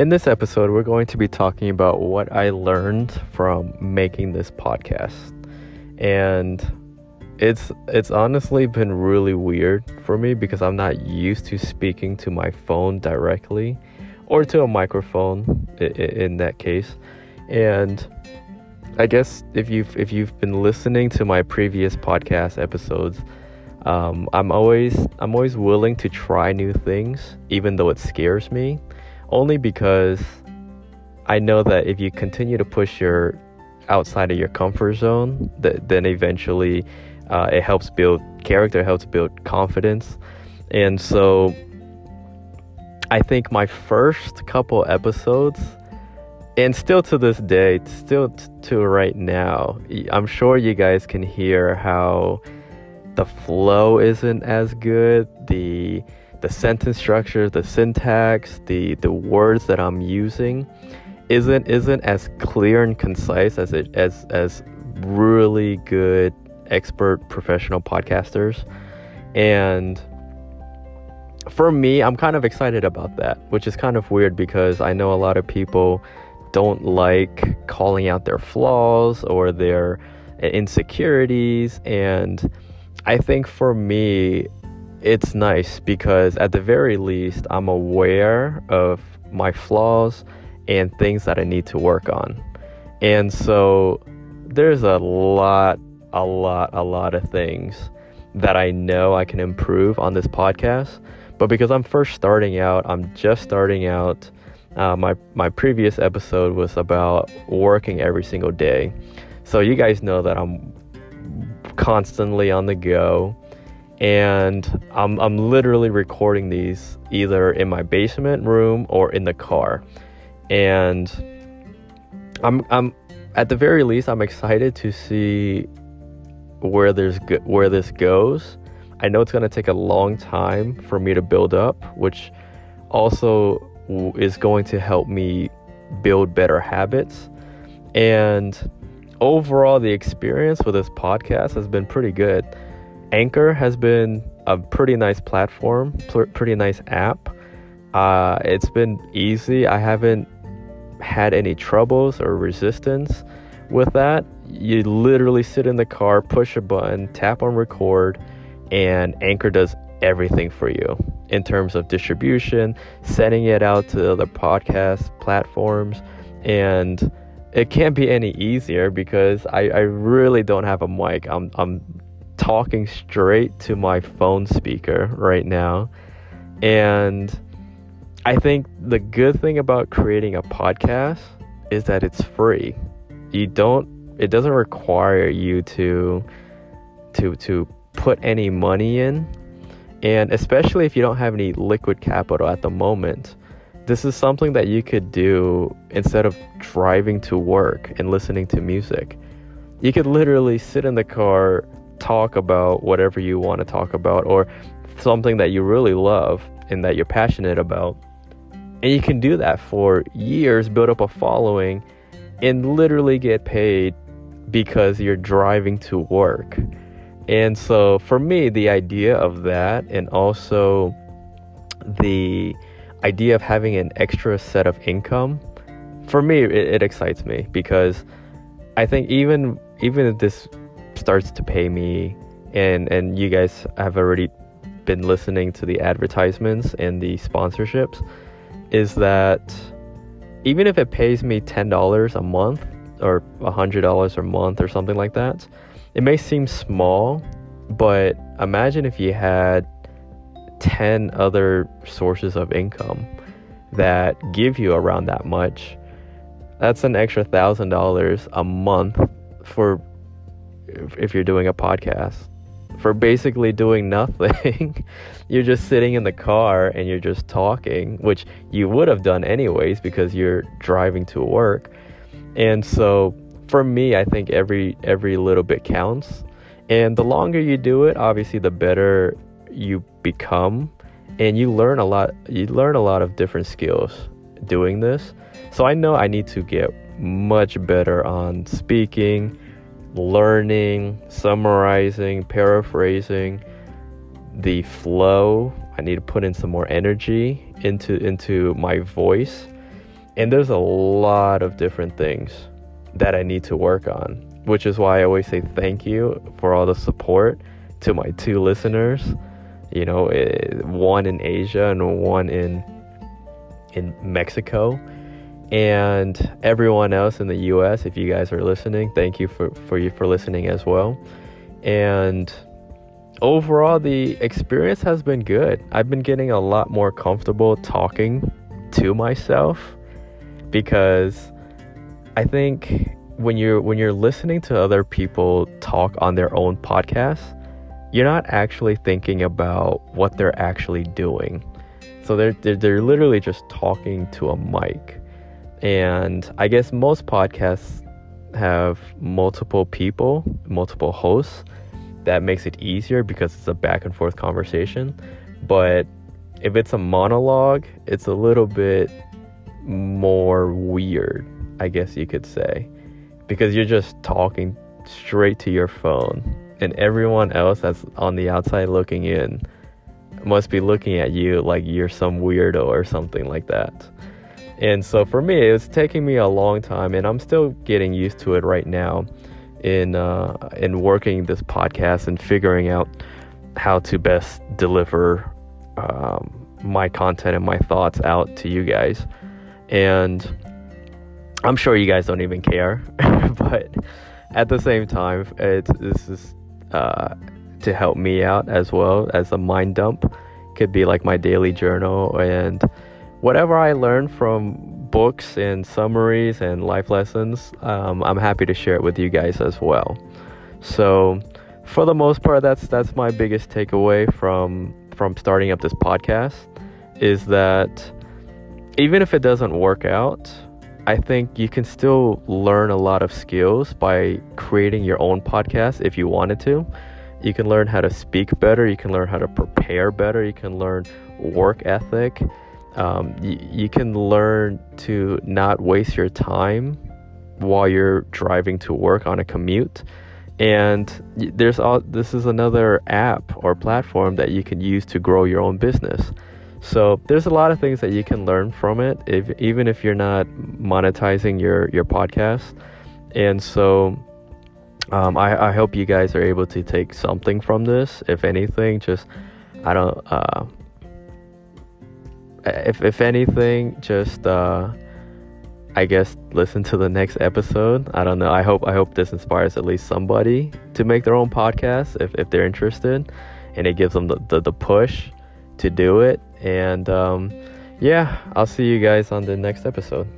In this episode, we're going to be talking about what I learned from making this podcast. And it's it's honestly been really weird for me because I'm not used to speaking to my phone directly or to a microphone in, that case. And I guess if you've if you've been listening to my previous podcast episodes, um, I'm always I'm always willing to try new things, even though it scares me, only because I know that if you continue to push your outside of your comfort zone, that then eventually uh, it helps build character, helps build confidence, and so I think my first couple episodes, and still to this day, still t- to right now, I'm sure you guys can hear how the flow isn't as good the the sentence structure the syntax the the words that i'm using isn't isn't as clear and concise as it as as really good expert professional podcasters. And for me i'm kind of excited about that which is kind of weird because i know a lot of people don't like calling out their flaws or their insecurities. And I think for me, it's nice because at the very least, I'm aware of my flaws and things that I need to work on. And so there's a lot, a lot, a lot of things that I know I can improve on this podcast. But because I'm first starting out, I'm just starting out. Uh, my my previous episode was about working every single day, so you guys know that I'm constantly on the go. And I'm, I'm literally recording these either in my basement room or in the car. And I'm, I'm at the very least, I'm excited to see where there's go- where this goes. I know it's going to take a long time for me to build up, which also is going to help me build better habits. And overall, the experience with this podcast has been pretty good. Anchor has been a pretty nice platform, pr- pretty nice app. Uh, it's been easy. I haven't had any troubles or resistance with that. You literally sit in the car, push a button, tap on record, and Anchor does everything for you in terms of distribution, sending it out to other podcast platforms, and it can't be any easier because I, I really don't have a mic. I'm I'm talking straight to my phone speaker right now. And I think the good thing about creating a podcast is that it's free. You don't it doesn't require you to to to put any money in. And especially if you don't have any liquid capital at the moment, this is something that you could do instead of driving to work and listening to music. You could literally sit in the car, talk about whatever you want to talk about, or something that you really love and that you're passionate about. And you can do that for years, build up a following, and literally get paid because you're driving to work. And so for me, the idea of that and also the idea of having an extra set of income for me it, it, excites me because i think even even if this starts to pay me and and you guys have already been listening to the advertisements and the sponsorships is that even if it pays me $10 a month or $100 a month or something like that it may seem small but imagine if you had 10 other sources of income that give you around that much, that's an extra thousand dollars a month for if you're doing a podcast for basically doing nothing. you're just sitting in the car and you're just talking, which you would have done anyways because you're driving to work. And so for me, I think every every little bit counts. And the longer you do it, obviously the better you become and you learn a lot you learn a lot of different skills doing this so i know i need to get much better on speaking learning summarizing paraphrasing the flow. I need to put in some more energy into into my voice. And there's a lot of different things that I need to work on, which is why I always say thank you for all the support to my two listeners. You know, eh, one in Asia and one in in Mexico and everyone else in the US if you guys are listening thank you for, for you for listening as well. And overall the experience has been good. I've been getting a lot more comfortable talking to myself because I think when you're when you're listening to other people talk on their own podcasts you're not actually thinking about what they're actually doing. So they're, they're, they're literally just talking to a mic and I guess most podcasts have multiple people, multiple hosts. That makes it easier because it's a back and forth conversation. But if it's a monologue, it's a little bit more weird, I guess you could say. Because you're just talking straight to your phone. And everyone else that's on the outside looking in must be looking at you like you're some weirdo or something like that. And so for me, it's taking me a long time, and I'm still getting used to it right now in uh, in working this podcast and figuring out how to best deliver um, my content and my thoughts out to you guys. And I'm sure you guys don't even care, but at the same time, it's this is uh, to help me out as well as a mind dump. Could be like my daily journal and whatever I learn from books and summaries and life lessons, um, I'm happy to share it with you guys as well. So, for the most part, that's that's my biggest takeaway from from starting up this podcast is that even if it doesn't work out, I think you can still learn a lot of skills by creating your own podcast if you wanted to. You can learn how to speak better, you can learn how to prepare better, you can learn work ethic um, y- you can learn to not waste your time while you're driving to work on a commute. And there's all this is another app or platform that you can use to grow your own business. So there's a lot of things that you can learn from it if, even if you're not monetizing your your podcast. And so um, I, I hope you guys are able to take something from this. If anything just i don't uh, if if anything, just uh, I guess listen to the next episode. I don't know. I hope I hope this inspires at least somebody to make their own podcast if if they're interested, and it gives them the the, the push to do it. And um, yeah, I'll see you guys on the next episode.